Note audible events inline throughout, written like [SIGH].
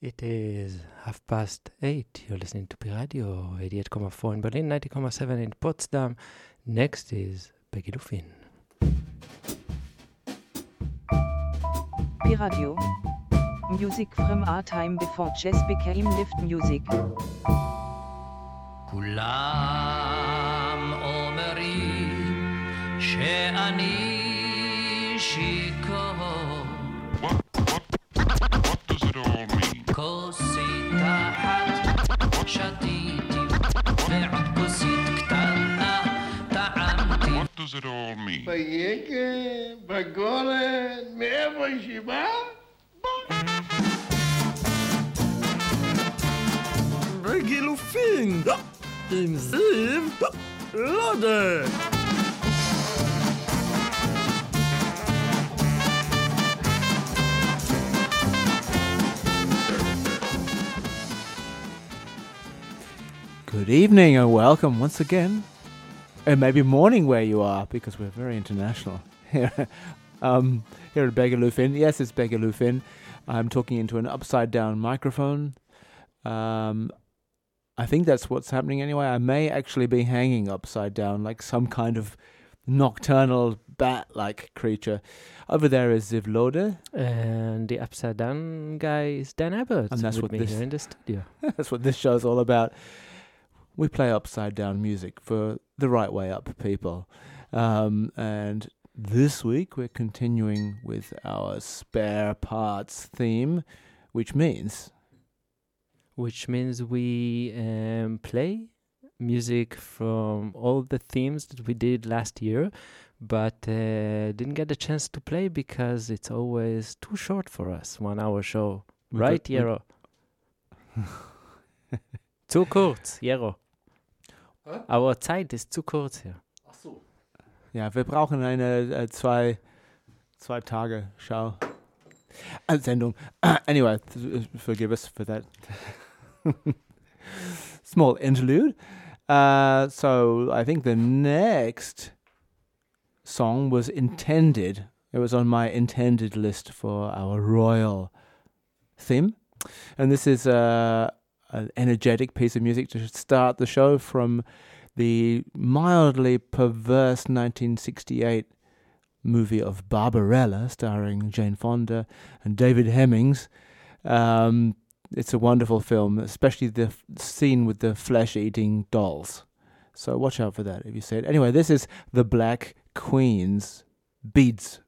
It is half past eight. You're listening to Pi Radio 88.4 in Berlin, 90.7 in Potsdam. Next is Peggy Lufin. Pi Radio. Music from our time before jazz became lift music. כולם אומרים שאני שיכור שתיתי ועוד כוסית קטנה טעמתי What does it all mean? ביקב, בגורן, מאיפה היא? בגילופין, עם זיו לודה. Good evening and welcome once again. And maybe morning where you are because we're very international [LAUGHS] here. um, here at Begalufin. Yes, it's Begalufin. I'm talking into an upside down microphone. Um, I think that's what's happening anyway. I may actually be hanging upside down like some kind of nocturnal bat like creature. Over there is Zivlode. And the upside down guy is Dan Abbott And that's what this- here in the studio. [LAUGHS] That's what this show's all about. We play upside down music for the right way up people. Um, and this week we're continuing with our spare parts theme, which means which means we um, play music from all the themes that we did last year, but uh, didn't get a chance to play because it's always too short for us, one hour show. we right, Jero? [LAUGHS] too kurz, Jero. Our Zeit ist zu kurz hier. Ja, wir brauchen eine äh, zwei, zwei Tage Schau. Äh, Sendung. [CLEARS THROAT] anyway, forgive us for that [LAUGHS] small interlude. Uh, so I think the next song was intended. It was on my intended list for our royal theme, and this is uh, an energetic piece of music to start the show from the mildly perverse 1968 movie of Barbarella, starring Jane Fonda and David Hemmings. Um, it's a wonderful film, especially the f- scene with the flesh eating dolls. So watch out for that if you see it. Anyway, this is The Black Queen's Beads.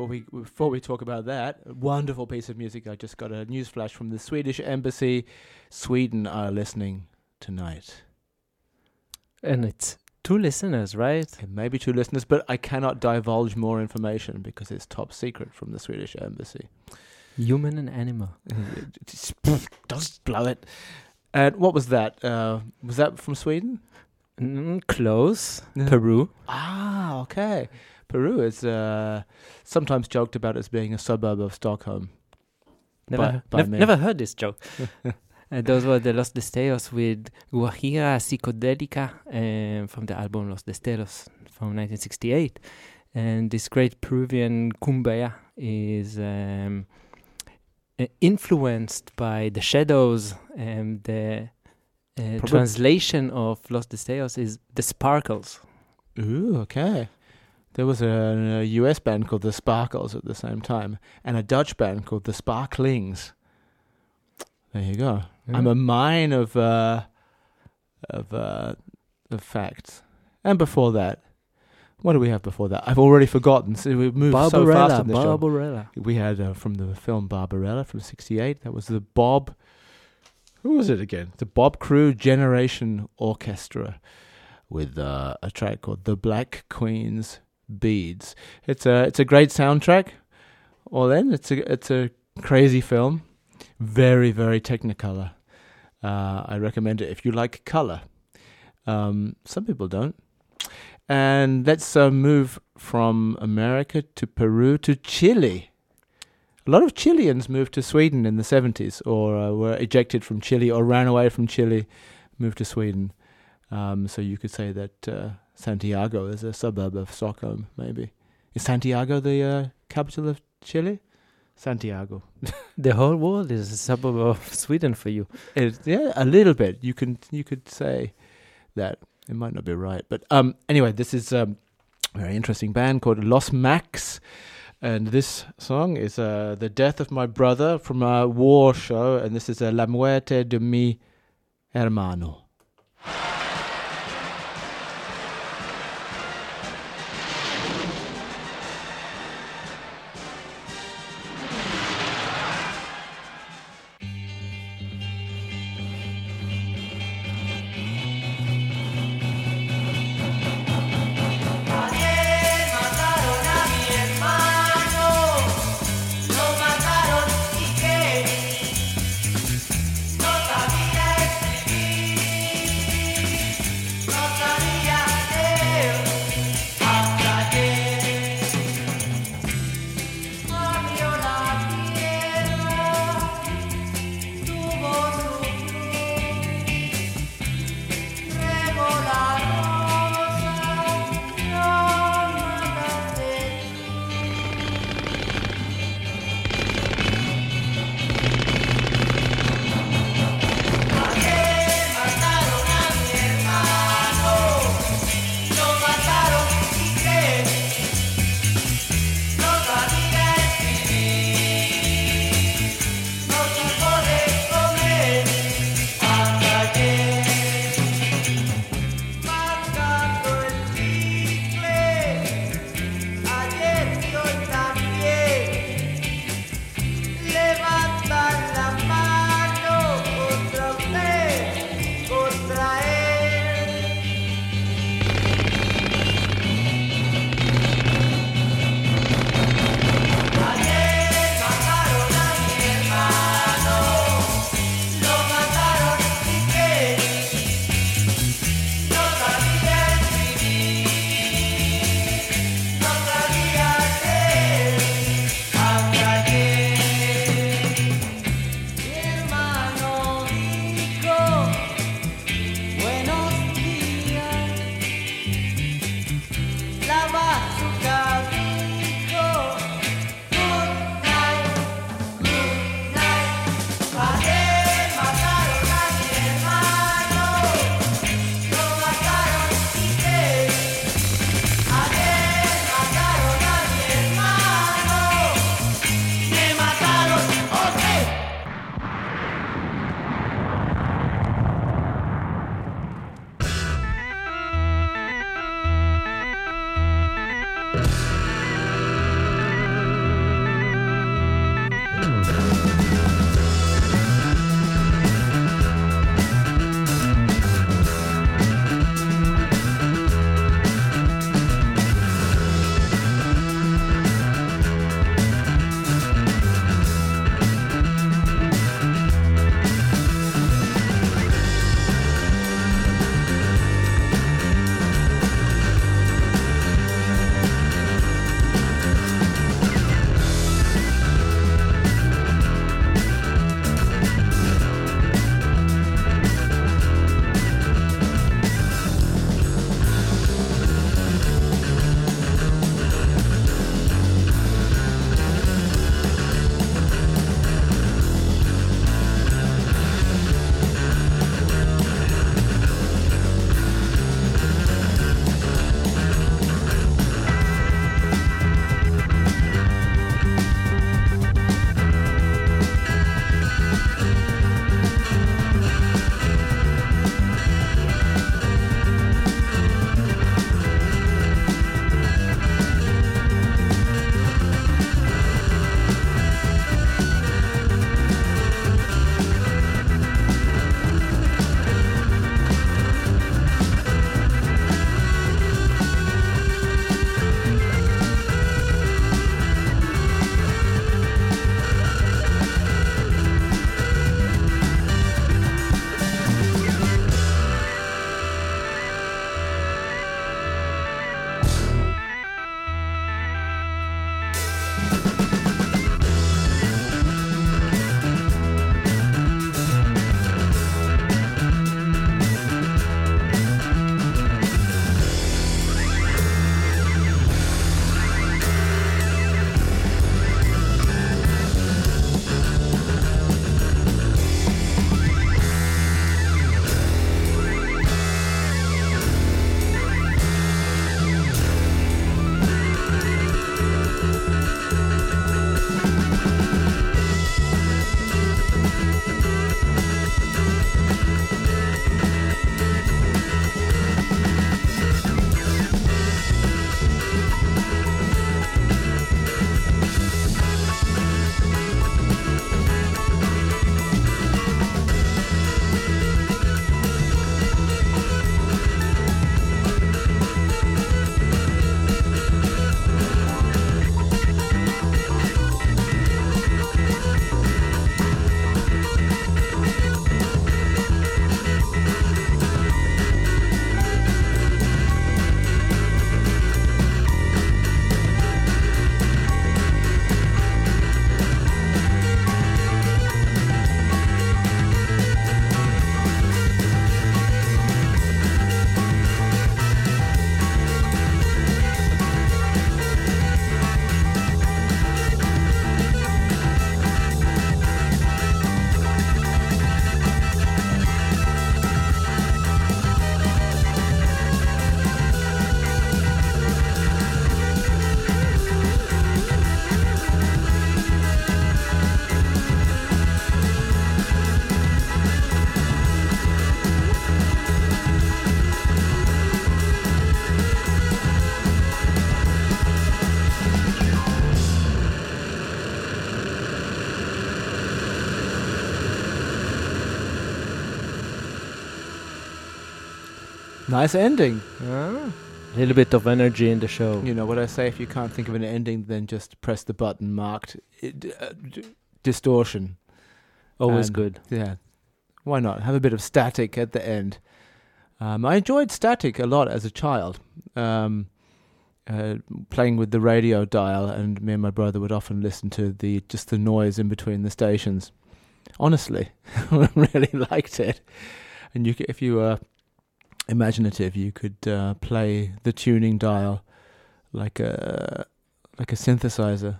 Before we before we talk about that, a wonderful piece of music. I just got a news flash from the Swedish embassy. Sweden are listening tonight. And it's two listeners, right? Maybe two listeners, but I cannot divulge more information because it's top secret from the Swedish embassy. Human and animal. [LAUGHS] Just blow it. And what was that? Uh, was that from Sweden? Mm, close. Peru. Ah, okay. Peru is uh, sometimes joked about as being a suburb of Stockholm. Never, By- by nev- me. never heard this joke. [LAUGHS] Uh, those were the Los Destellos with Guajira Psicodelica um, from the album Los Destellos from 1968. And this great Peruvian cumbia is um, uh, influenced by the shadows. And the uh, translation of Los Destellos is the sparkles. Ooh, okay. There was a, a US band called the Sparkles at the same time, and a Dutch band called the Sparklings. There you go. I'm a mine of uh, of uh, of facts. And before that, what do we have before that? I've already forgotten. So we moved so fast Barbarella. in this show. Barbarella. We had uh, from the film Barbarella from '68. That was the Bob. Who was it again? The Bob Crewe Generation Orchestra, with uh, a track called "The Black Queen's Beads." It's a it's a great soundtrack. All then, it's a it's a crazy film, very very Technicolor. Uh, I recommend it if you like color. Um, some people don't. And let's uh, move from America to Peru to Chile. A lot of Chileans moved to Sweden in the 70s or uh, were ejected from Chile or ran away from Chile, moved to Sweden. Um, so you could say that uh, Santiago is a suburb of Stockholm, maybe. Is Santiago the uh, capital of Chile? Santiago. [LAUGHS] The whole world is a suburb of Sweden for you. It, yeah, a little bit. You can you could say that. It might not be right, but um, anyway, this is um, a very interesting band called Los Mac's, and this song is uh, "The Death of My Brother" from a war show, and this is uh, "La Muerte de mi Hermano." Nice ending. A little bit of energy in the show. You know what I say? If you can't think of an ending, then just press the button marked uh, d- uh, d- distortion. Always and- good. Yeah. Why not? Have a bit of static at the end. Um, I enjoyed static a lot as a child. Um, uh, playing with the radio dial, and me and my brother would often listen to the just the noise in between the stations. Honestly, [LAUGHS] I really liked it. And you, c- if you were imaginative, you could uh, play the tuning dial like a like a synthesizer.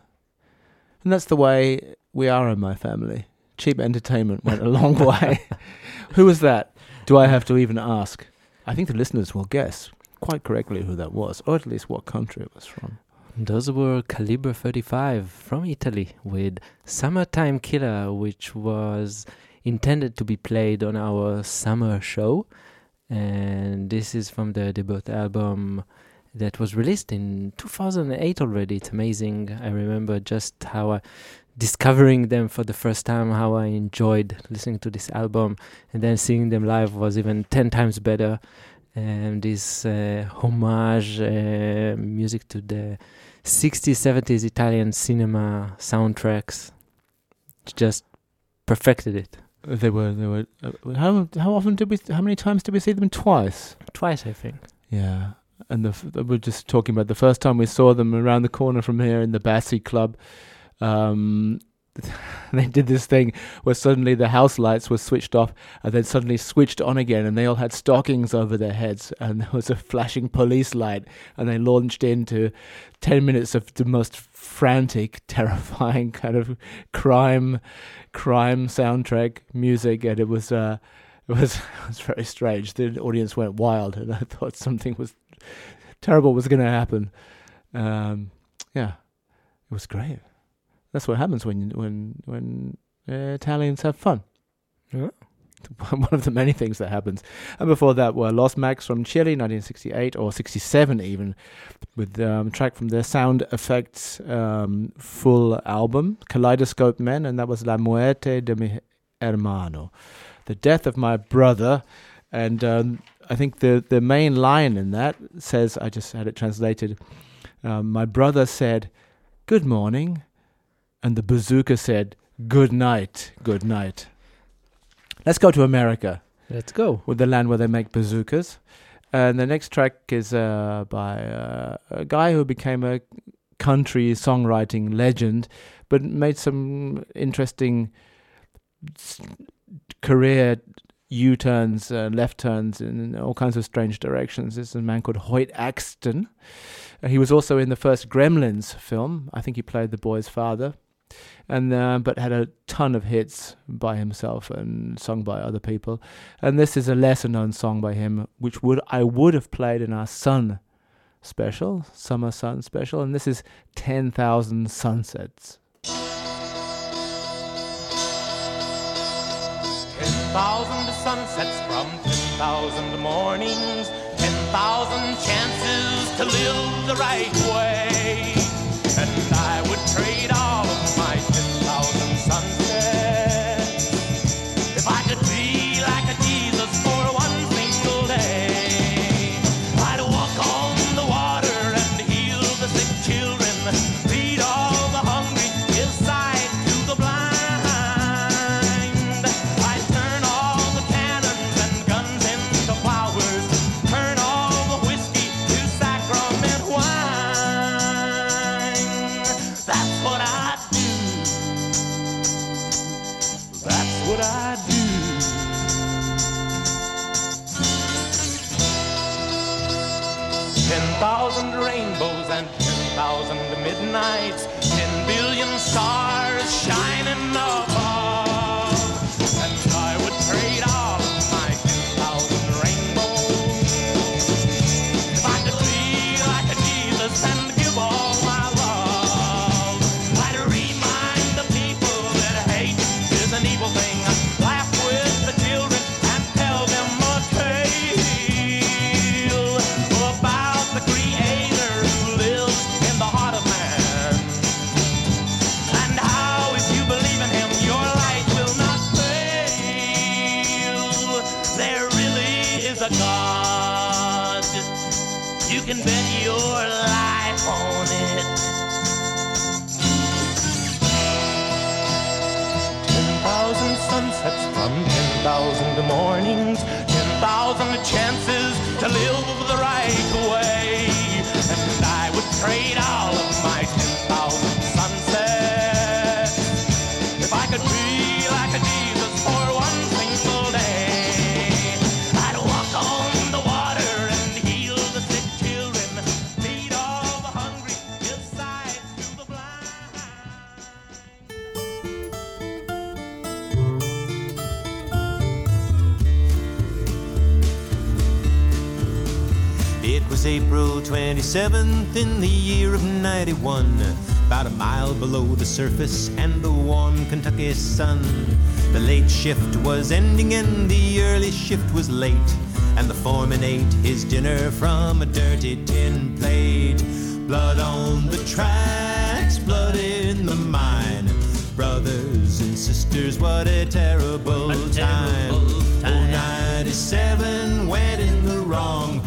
And that's the way we are in my family. Cheap entertainment went a [LAUGHS] long way. who was that? Do I have to even ask? I think the listeners will guess quite correctly who that was, or at least what country it was from. Those were Calibro 35 from Italy with Summertime Killer, which was intended to be played on our summer show. And this is from the debut album that was released in 2008 already. It's amazing. I remember just how I discovering them for the first time, how I enjoyed listening to this album, and then seeing them live was even 10 times better. And this uh, homage uh, music to the 60s, 70s Italian cinema soundtracks just perfected it. They were. They were. Uh, how how often did we? How many times did we see them? Twice. Twice, I think. Yeah. And the, f- we're just talking about the first time we saw them around the corner from here in the Bassy Club. Um, [LAUGHS] they did this thing where suddenly the house lights were switched off and then suddenly switched on again, and they all had stockings over their heads, and [LAUGHS] there was a flashing police light, and they launched into ten minutes of the most frantic, [LAUGHS] terrifying kind of crime, crime soundtrack music, and it was. Uh, it was, [LAUGHS] it was very strange. The audience went wild, and I thought something was terrible was going to happen. Um, yeah, it was great. That's what happens when when when uh, Italians have fun. Yeah. [LAUGHS] One of the many things that happens. And before that were Los Mac's from Chile, 1968 or 67 even, with um, a track from their Sound Effects um, full album, Kaleidoscope Men, and that was La Muerte de mi Hermano, the death of my brother. And um, I think the, the main line in that says, I just had it translated, um, my brother said, Good morning. And the bazooka said, Good night, good night. Let's go to America, Let's go. with the land where they make bazookas. And the next track is uh, by uh, a guy who became a country songwriting legend, but made some interesting career U turns, uh, left turns in all kinds of strange directions. This is a man called Hoyt Axton. He was also in the first Gremlins film. I think he played the boy's father, and uh, but had a ton of hits by himself and sung by other people. And this is a lesser known song by him, which would I would have played in our Sun special, Summer Sun special, and this is Ten Thousand Sunsets. Ten thousand sunsets from ten thousand mornings, ten thousand chances to live the right way. Midnights, 27th in the year of 91, about a mile below the surface and the warm Kentucky sun. The late shift was ending and the early shift was late, and the foreman ate his dinner from a dirty tin plate. Blood on the tracks, blood in the mine. Brothers and sisters, what a terrible time. Oh, 97 went in the wrong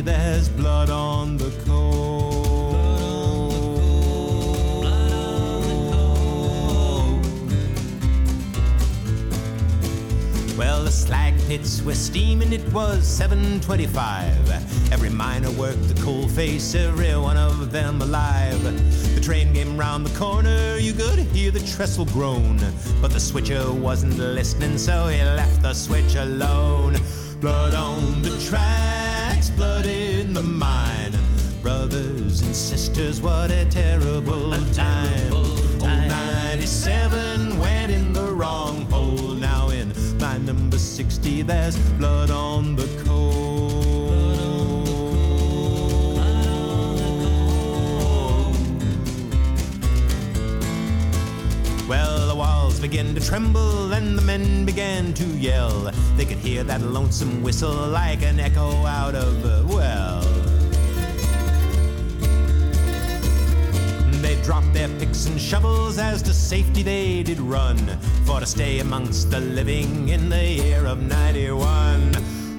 60, there's blood on the coal. Well, the slag pits were steaming, it was 725. Every miner worked the coal face, every one of them alive. The train came round the corner, you could hear the trestle groan. But the switcher wasn't listening, so he left the switch alone. Blood on the tracks, blood in the mine. Brothers and sisters, what a terrible time. Oh, 97 went in the wrong hole. Now in my number 60, there's blood on the coal. Well, the walls began to tremble and the men began to yell. They could hear that lonesome whistle like an echo out of a well. They dropped their picks and shovels as to safety they did run for to stay amongst the living in the year of 91.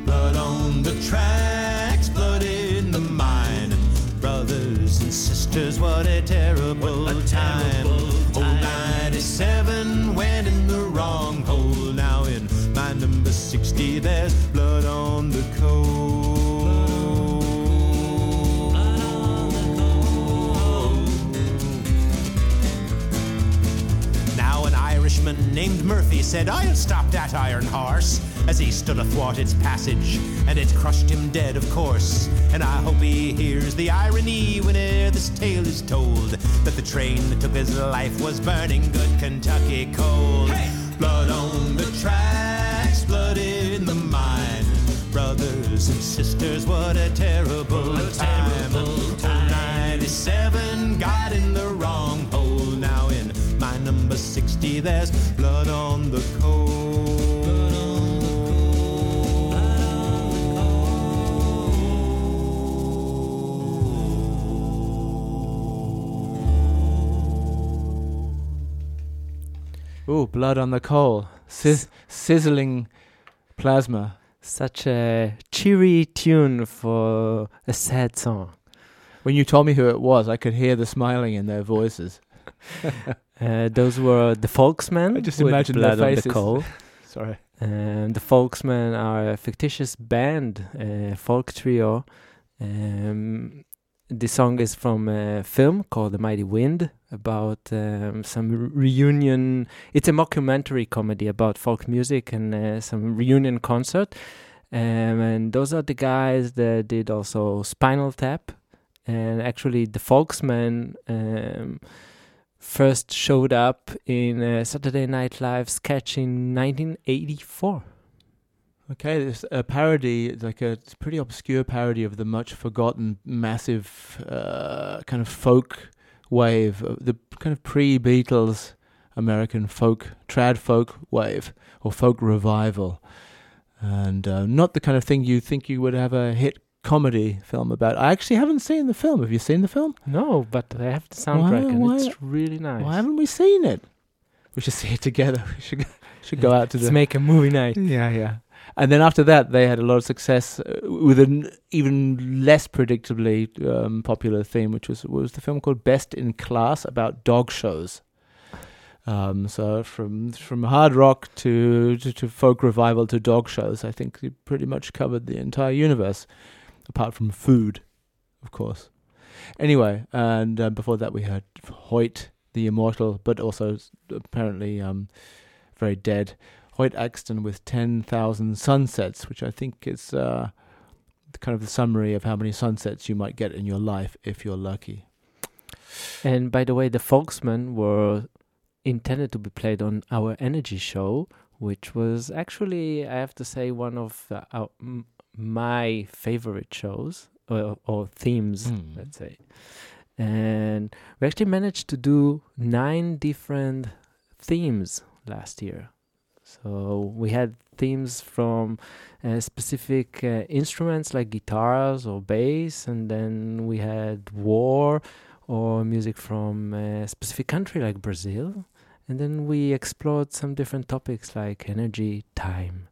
Blood on the tracks, blood in the mine. Brothers and sisters, what a terrible time. Oh, 97 went in the wrong number 60, there's blood on the coal. Now an Irishman named Murphy said, I'll stop that iron horse, as he stood athwart its passage, and it crushed him dead, of course. And I hope he hears the irony whene'er this tale is told, that the train that took his life was burning good Kentucky coal. Blood on the tracks, Brothers and sisters, what a terrible time. Oh, 97 got in the wrong hole. Now in my number 60, there's blood on the coal. Ooh, blood on the coal. Sizz- sizzling plasma. Such a cheery tune for a sad song. When you told me who it was, I could hear the smiling in their voices. [LAUGHS] Uh, those were the Folksmen. I just with imagine their on the faces. coal. [LAUGHS] Sorry. Um, the Folksmen are a fictitious band, a folk trio. Um, the song is from a film called The Mighty Wind about um, some reunion. It's a mockumentary comedy about folk music and uh, some reunion concert. Um, and those are the guys that did also Spinal Tap. And actually, the Folksmen um, first showed up in Saturday Night Live sketch in 1984. Okay, there's a parody, it's like a pretty obscure parody of the much forgotten, massive uh, kind of folk wave, uh, the kind of pre Beatles American folk, trad folk wave, or folk revival. And uh, not the kind of thing you think you would have a hit comedy film about. I actually haven't seen the film. Have you seen the film? No, but I have the soundtrack and why- it's really nice. Why haven't we seen it? We should see it together. [LAUGHS] We should go, should go out to Let's make a movie night. Yeah, yeah. And then after that, they had a lot of success uh, with an even less predictably um, popular theme, which was was the film called Best in Class about dog shows. Um, so from from hard rock to, to to folk revival to dog shows, I think it pretty much covered the entire universe, apart from food, of course. Anyway, and uh, before that we heard Hoyt, the immortal, but also apparently um, very dead, Hoyt Axton with ten thousand sunsets, which I think is uh, kind of the summary of how many sunsets you might get in your life if you're lucky. And by the way, the Folksmen were intended to be played on our energy show, which was actually, I have to say, one of uh, our, m- my favorite shows or, or themes, Hmm. let's say. And we actually managed to do nine different themes last year. So we had themes from uh, specific uh, instruments like guitars or bass, and then we had war or music from a specific country like Brazil. And then we explored some different topics like energy, time,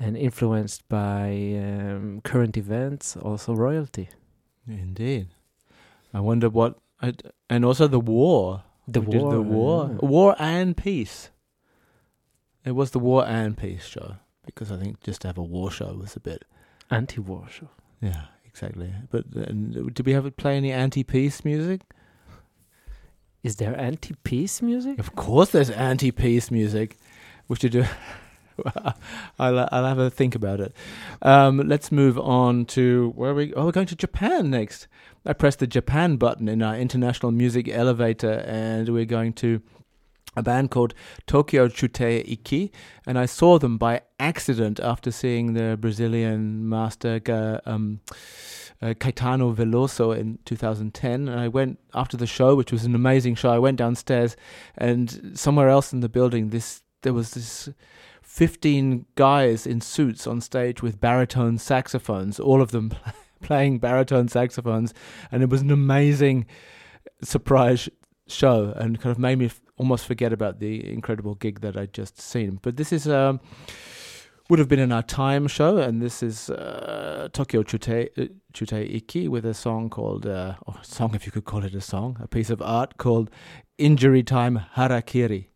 and influenced by um, current events, also royalty. Indeed. I wonder what, I, and also the war. The We war. the war, yeah. war and peace. It was the war and peace show because I think just to have a war show was a bit. Anti-war show. Yeah, exactly. But uh, did we have it play any anti-peace music? Is there anti-peace music? Of course, there's anti-peace music. We should do. [LAUGHS] I'll I'll have a think about it. Um, let's move on to where are we. Oh, we're going to Japan next. I pressed the Japan button in our international music elevator, and we're going to a band called Tokyo Chutei Iki, and I saw them by accident after seeing the Brazilian master um, uh, Caetano Veloso in 2010. And I went after the show, which was an amazing show. I went downstairs, and somewhere else in the building, this there was this 15 guys in suits on stage with baritone saxophones, all of them [LAUGHS] playing baritone saxophones, and it was an amazing surprise show and kind of made me almost forget about the incredible gig that I'd just seen. But this is um, would have been in our time show, and this is uh, Tokyo Chute, uh, Chutei Iki with a song called, uh, or song if you could call it a song, a piece of art called Injury Time Harakiri.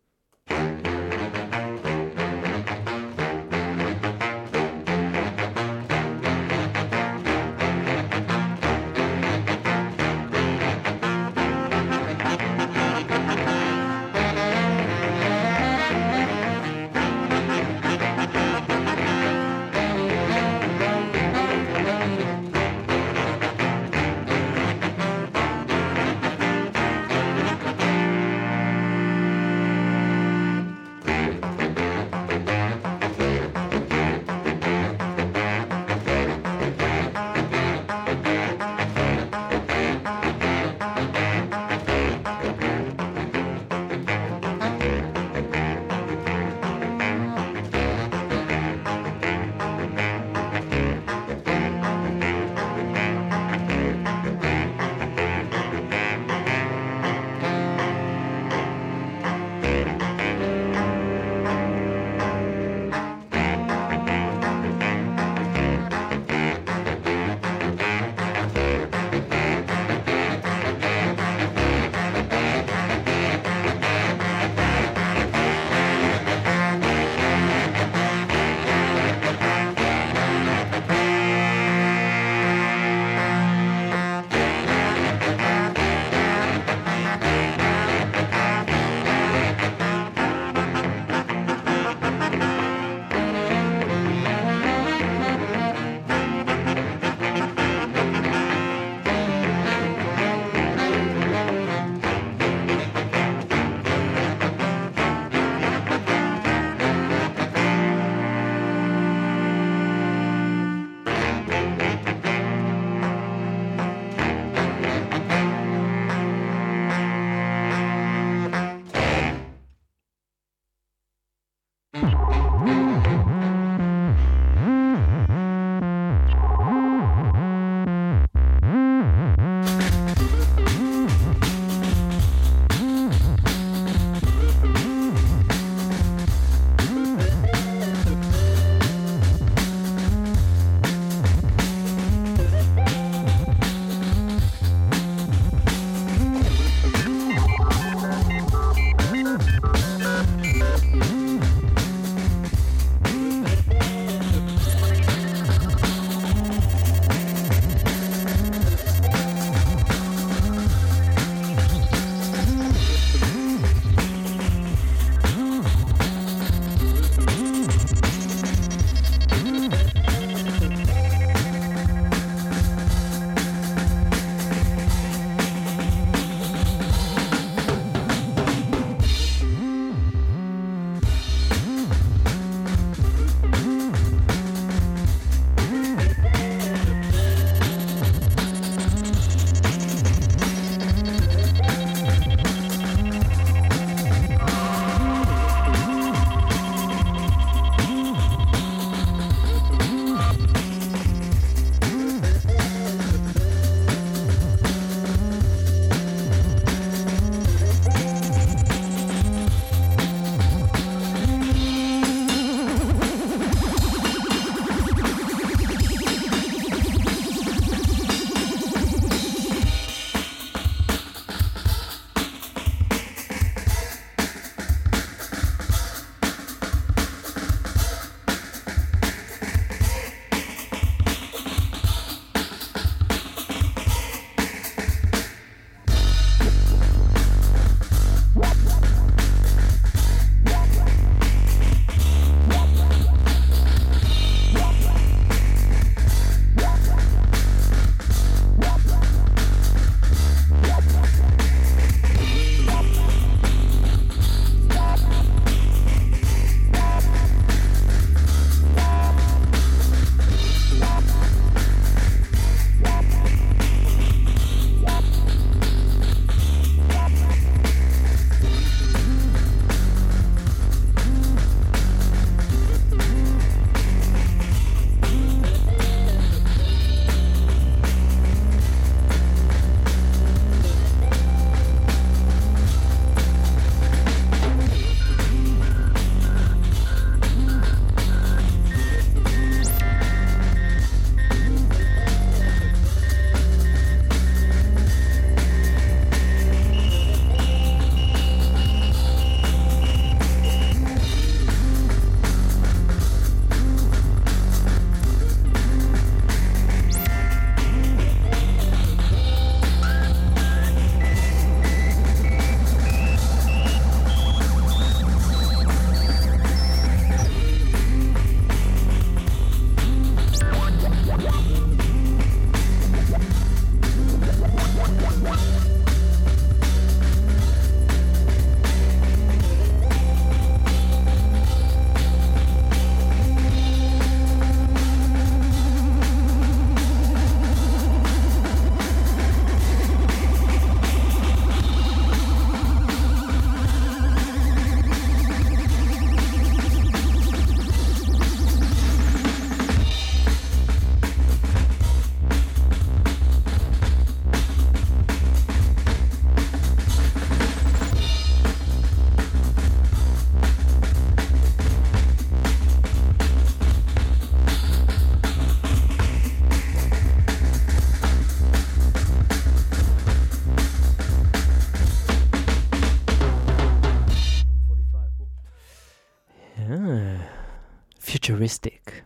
Futuristic.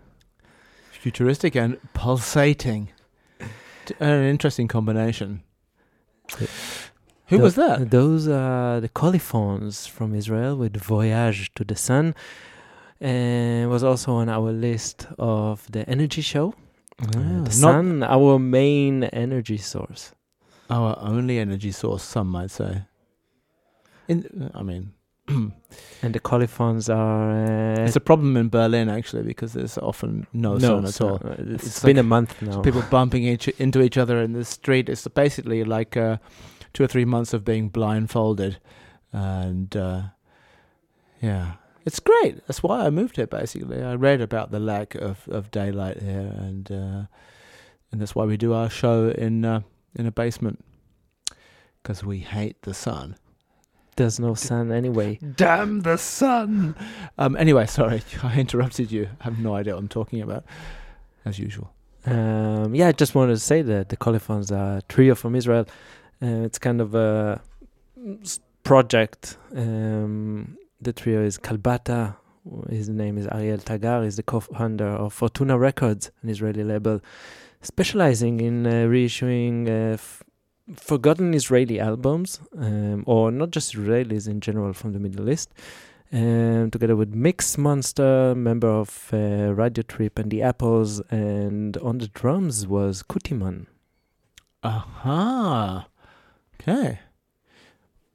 Futuristic and pulsating. An interesting combination. Who Tho- was that? Those are the Coliphones from Israel with Voyage to the Sun. And was also on our list of the energy show. Uh, Ah, the sun, our main energy source. our only energy source, some might say. In, I mean, And the Coliphones are. Uh, it's a problem in Berlin actually because there's often no, sun at all. It's it's been like a month now. People bumping each, into each other in the street. It's basically like uh, two or three months of being blindfolded, and uh, yeah, it's great. That's why I moved here. Basically, I read about the lack of, of daylight here, and uh, and that's why we do our show in uh, in a basement because we hate the sun. There's no sun anyway. Damn the sun! Um. Anyway, sorry, [LAUGHS] I interrupted you. I have no idea what I'm talking about, as usual. Um, yeah, I just wanted to say that the Coliphones are a trio from Israel. Uh, it's kind of a project. Um, the trio is Kalbata. His name is Ariel Tagar. He's the co-founder of Fortuna Records, an Israeli label specializing in uh, reissuing uh, f- forgotten Israeli albums, um, or not just Israelis in general from the Middle East. Um, together with Mix Monster, member of uh, Radio Trip and the Apples, and on the drums was Kutiman. Aha. Okay.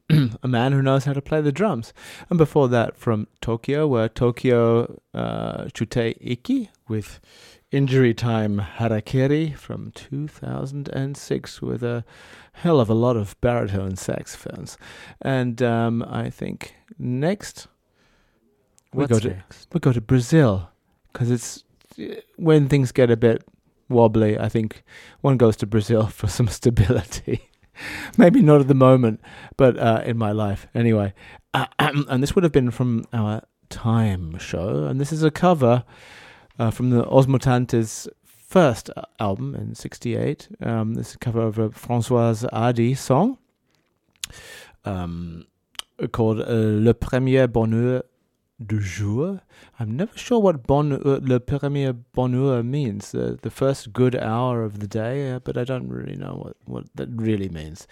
[CLEARS THROAT] a man who knows how to play the drums. And before that, from Tokyo, were Tokyo uh, Chutei Iki with Injury Time Harakiri from 2006 with a hell of a lot of baritone saxophones. And um, I think next we What's go to next? we go to Brazil because it's when things get a bit wobbly. I think one goes to Brazil [LAUGHS] for some stability. [LAUGHS] Maybe not at the moment, but uh, in my life anyway. Uh, [CLEARS THROAT] and this would have been from our Time show, and this is a cover uh, from the Os Mutantes' first album in '68. Um, this is a cover of a Françoise Hardy song um, called uh, Le Premier Bonheur du jour. I'm never sure what bon uh, le premier bonheur means. Uh, the first good hour of the day, uh, but I don't really know what what that really means.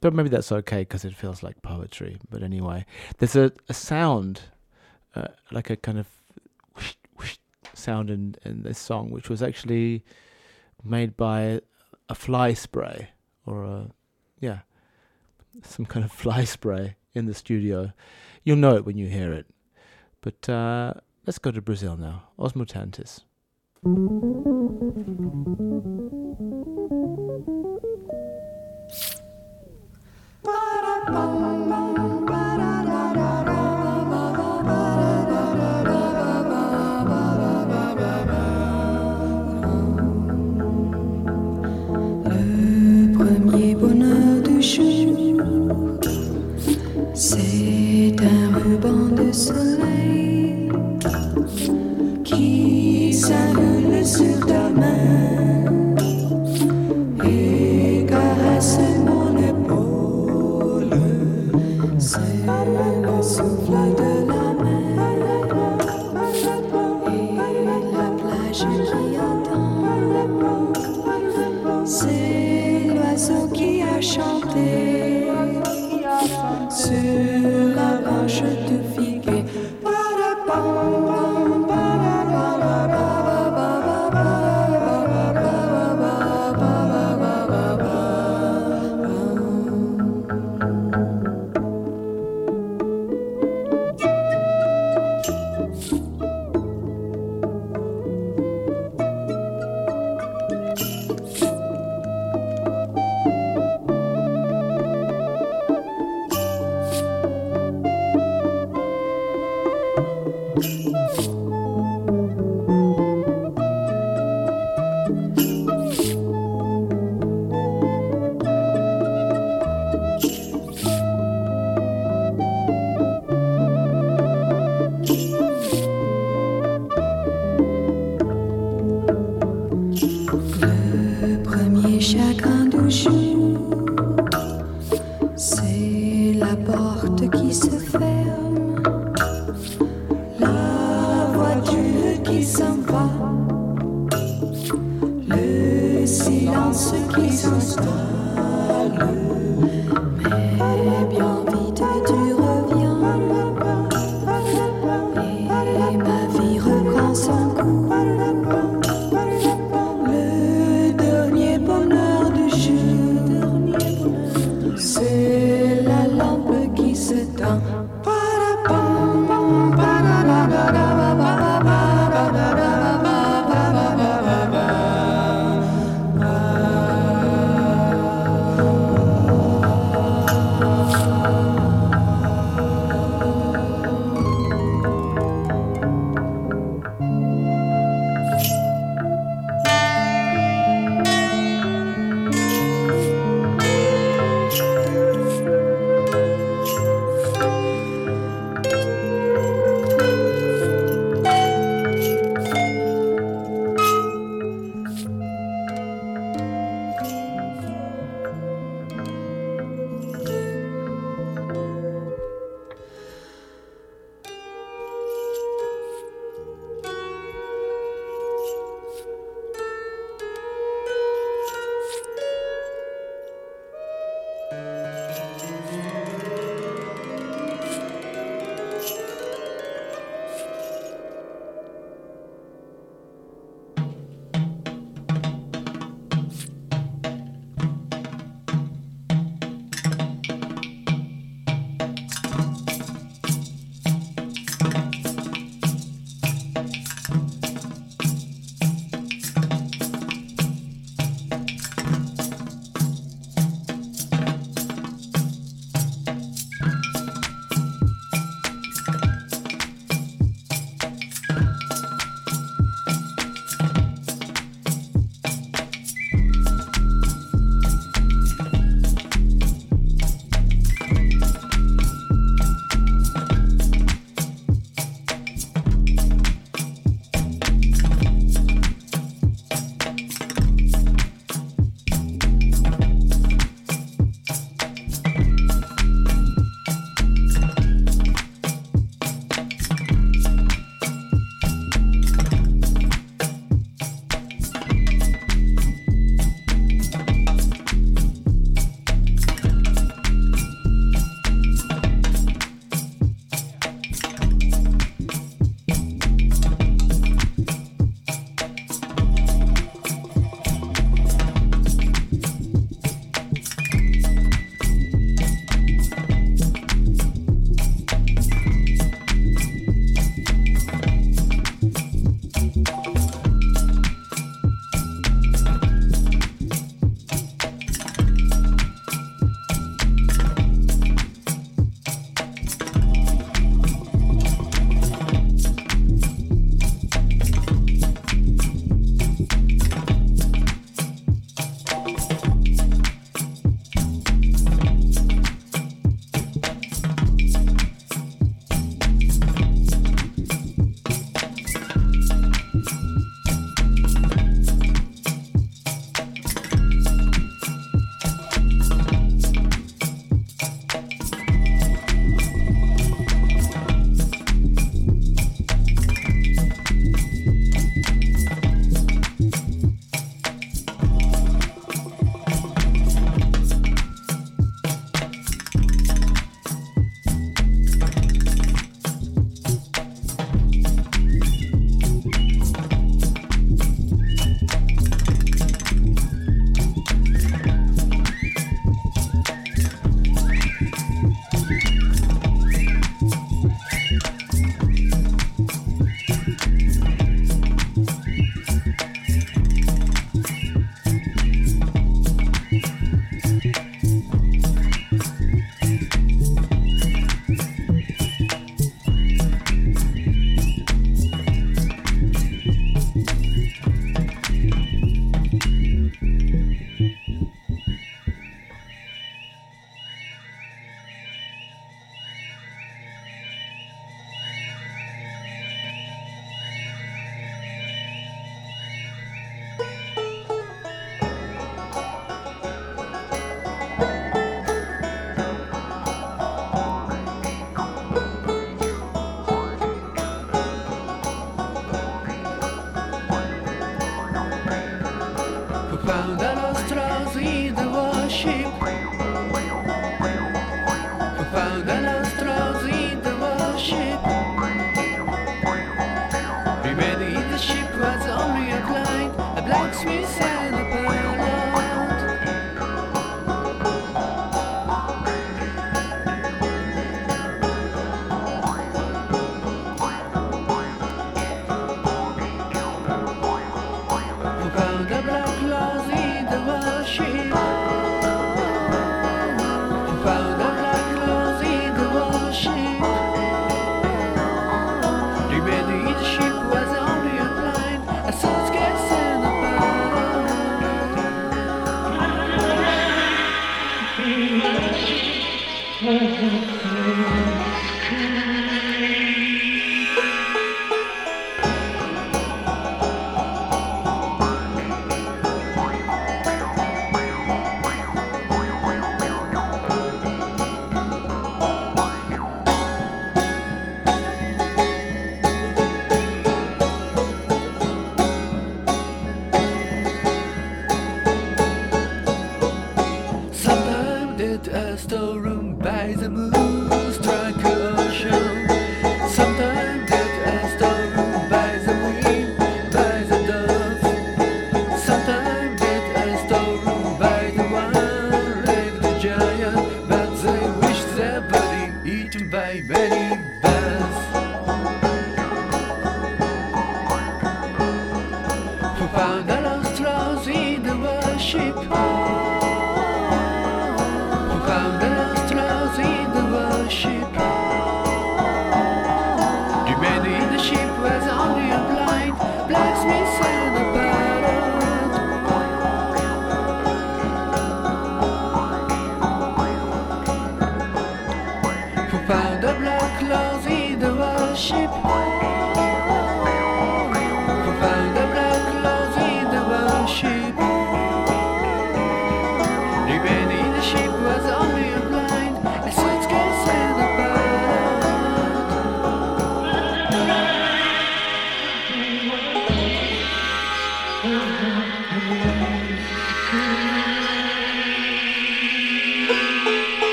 But maybe that's okay because it feels like poetry. But anyway, there's a, a sound, uh, like a kind of sound in in this song, which was actually made by a fly spray or a yeah, some kind of [LAUGHS] fly spray in the studio. You'll know it when you hear it. But uh, let's go to Brazil now. Os Mutantes. Le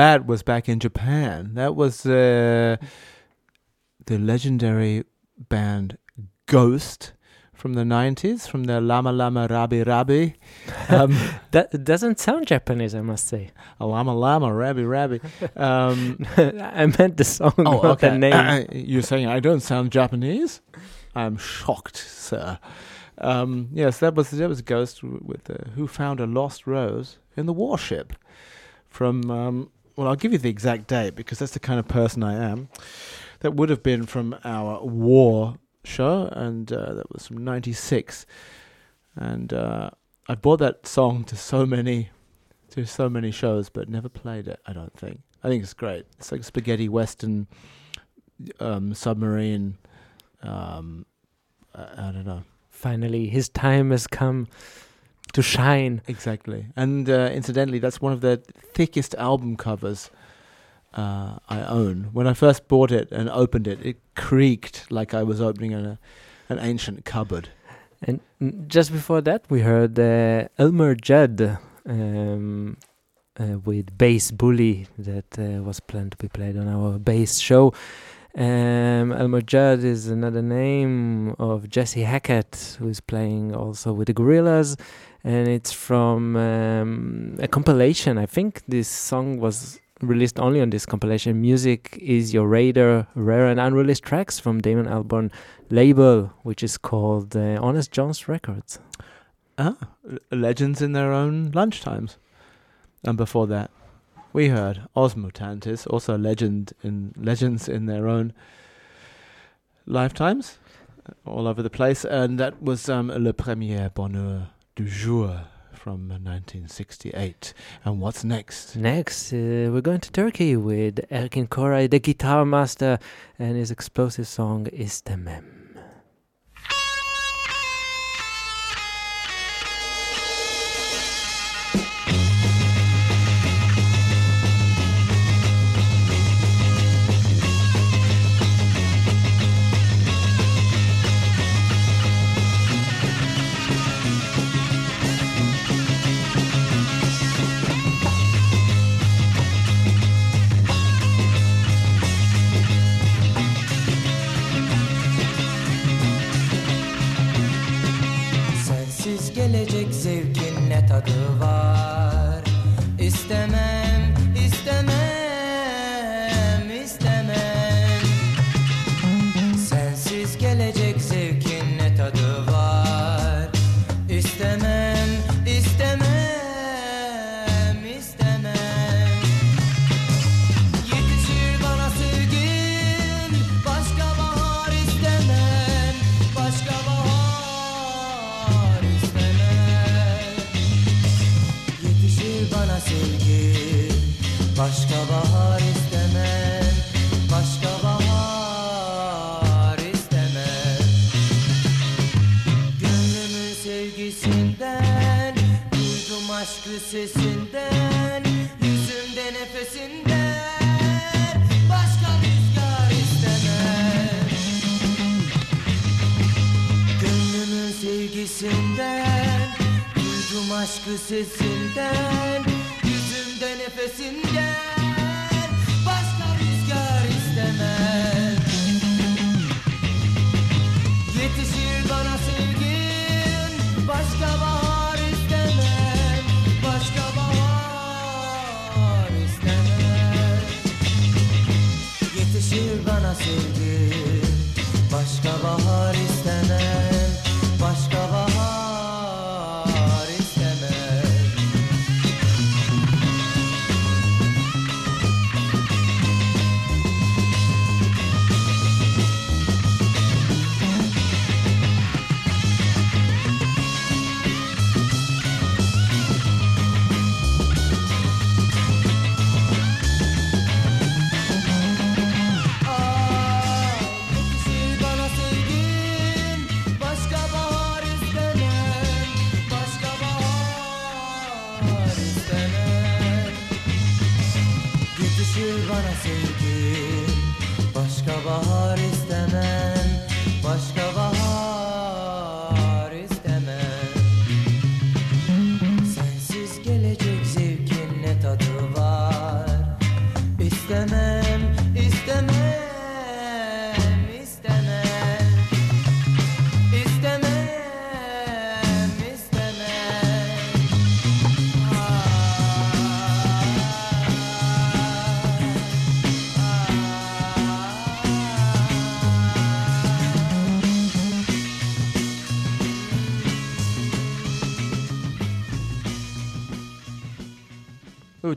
That was back in Japan. That was uh, the legendary band Ghost from the 90s, from the Lama Lama Rabi Rabi. [LAUGHS] Um, That doesn't sound Japanese, I must say. a Lama Lama Rabi Rabi. Um, [LAUGHS] I meant the song, oh, not okay. the name. Uh, you're saying I don't sound Japanese? I'm shocked, sir. Um, yes, that was that was Ghost with uh, who found a lost rose in the warship. From um, well, I'll give you the exact date because that's the kind of person I am. That would have been from our war show, and uh, that was from '96. And uh, I brought that song to so many, to so many shows, but never played it. I don't think. I think it's great. It's like spaghetti western, um, submarine. Um, I, I don't know. Finally, his time has come to shine. Exactly. And uh, incidentally, that's one of the thickest album covers uh, I own. When I first bought it and opened it, it creaked like I was opening a, an ancient cupboard. And just before that, we heard uh, Elmore Judd um, uh, with Bass Bully that uh, was planned to be played on our bass show. Um, Elmore Judd is another name of Jesse Hackett, who is playing also with the Gorillaz, and it's from um, a compilation. I think this song was released only on this compilation. Music is your radar, rare and unreleased tracks from Damon Albarn label, which is called uh, Honest Jon's Records. Ah, legends in their own lunchtimes. And before that, we heard Os Mutantes, also legend in legends in their own lifetimes, all over the place. And that was um, Le Premier Bonheur du Jour from 1968. And what's next? Next, uh, we're going to Turkey with Erkin Koray, the guitar master, and his explosive song Istemem. Zevkin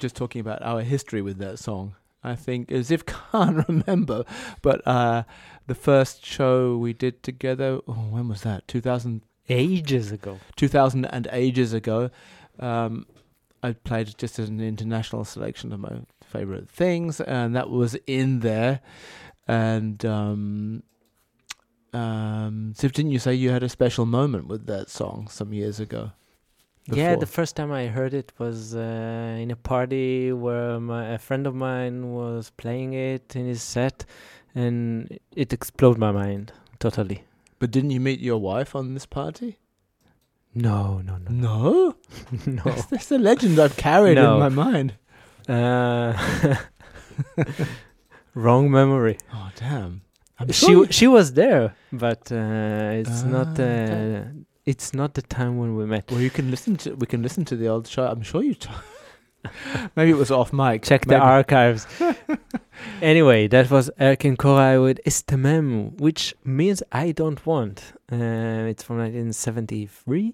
just talking about our history with that song. I think, as if [LAUGHS] can't remember, but uh, the first show we did together, oh, when was that? 2000, Ages ago. 2000 and ages ago. Um, I played just as an international selection of my favorite things, and that was in there. And um, um, Ziv, didn't you say you had a special moment with that song some years ago? Yeah, the first time I heard it was uh, in a party where my, a friend of mine was playing it in his set, and it exploded my mind totally. But didn't you meet your wife on this party? No, no, no, No, no. [LAUGHS] [LAUGHS] that's, that's a legend I've carried No. in my mind. Uh, [LAUGHS] wrong memory. Oh damn! I'm She sure she was there, but uh, it's not. Ah, Uh, okay. It's not the time when we met. Well, you can listen to we can listen to the old show. I'm sure you. T- [LAUGHS] Maybe it was off mic. Check the archives. [LAUGHS] anyway, that was Erkin Koray with Istemem, which means I don't want. Uh, it's from 1973,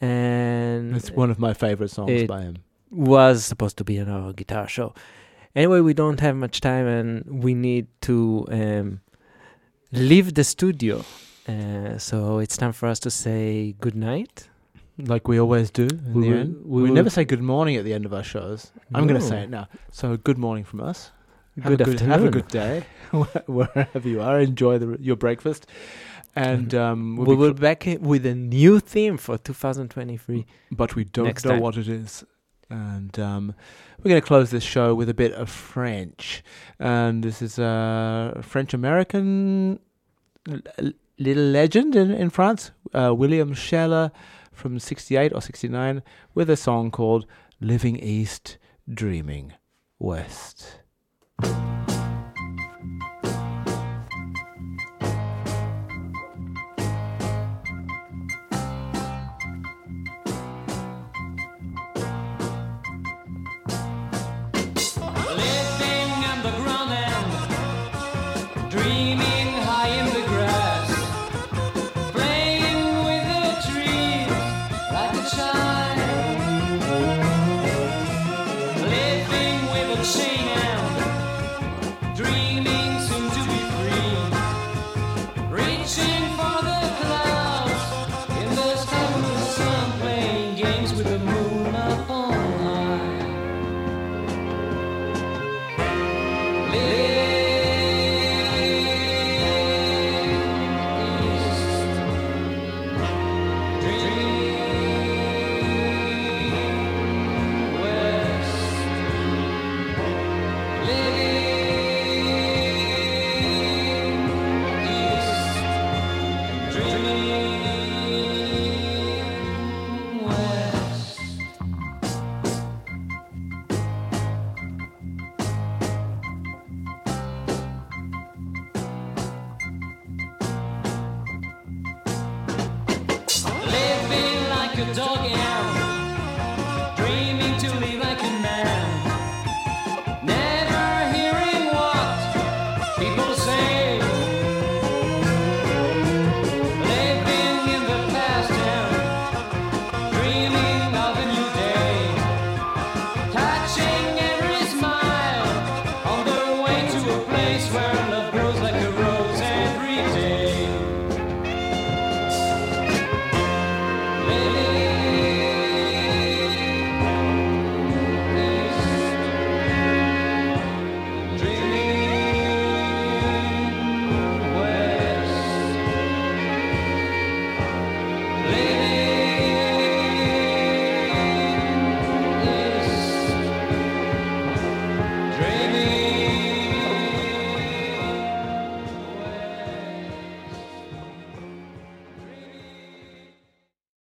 and It's one of my favorite songs by him. was supposed to be on our guitar show. Anyway, we don't have much time, and we need to um, leave the studio. Uh, so it's time for us to say good night. Like we always do in We the will- end. we We, never say good morning at the end of our shows. I'm going to say it now. So good morning from us. Have Good good, Have a good day [LAUGHS] wherever you are. Enjoy the, your breakfast, and um, we'll we be will be back with a new theme for 2023. but we don't next know time. what it is. And um, we're going to close this show with a bit of French. And this is a French American little legend in, in France, uh, William Sheller from 68 or 69, with a song called Living East, Dreaming West. dream.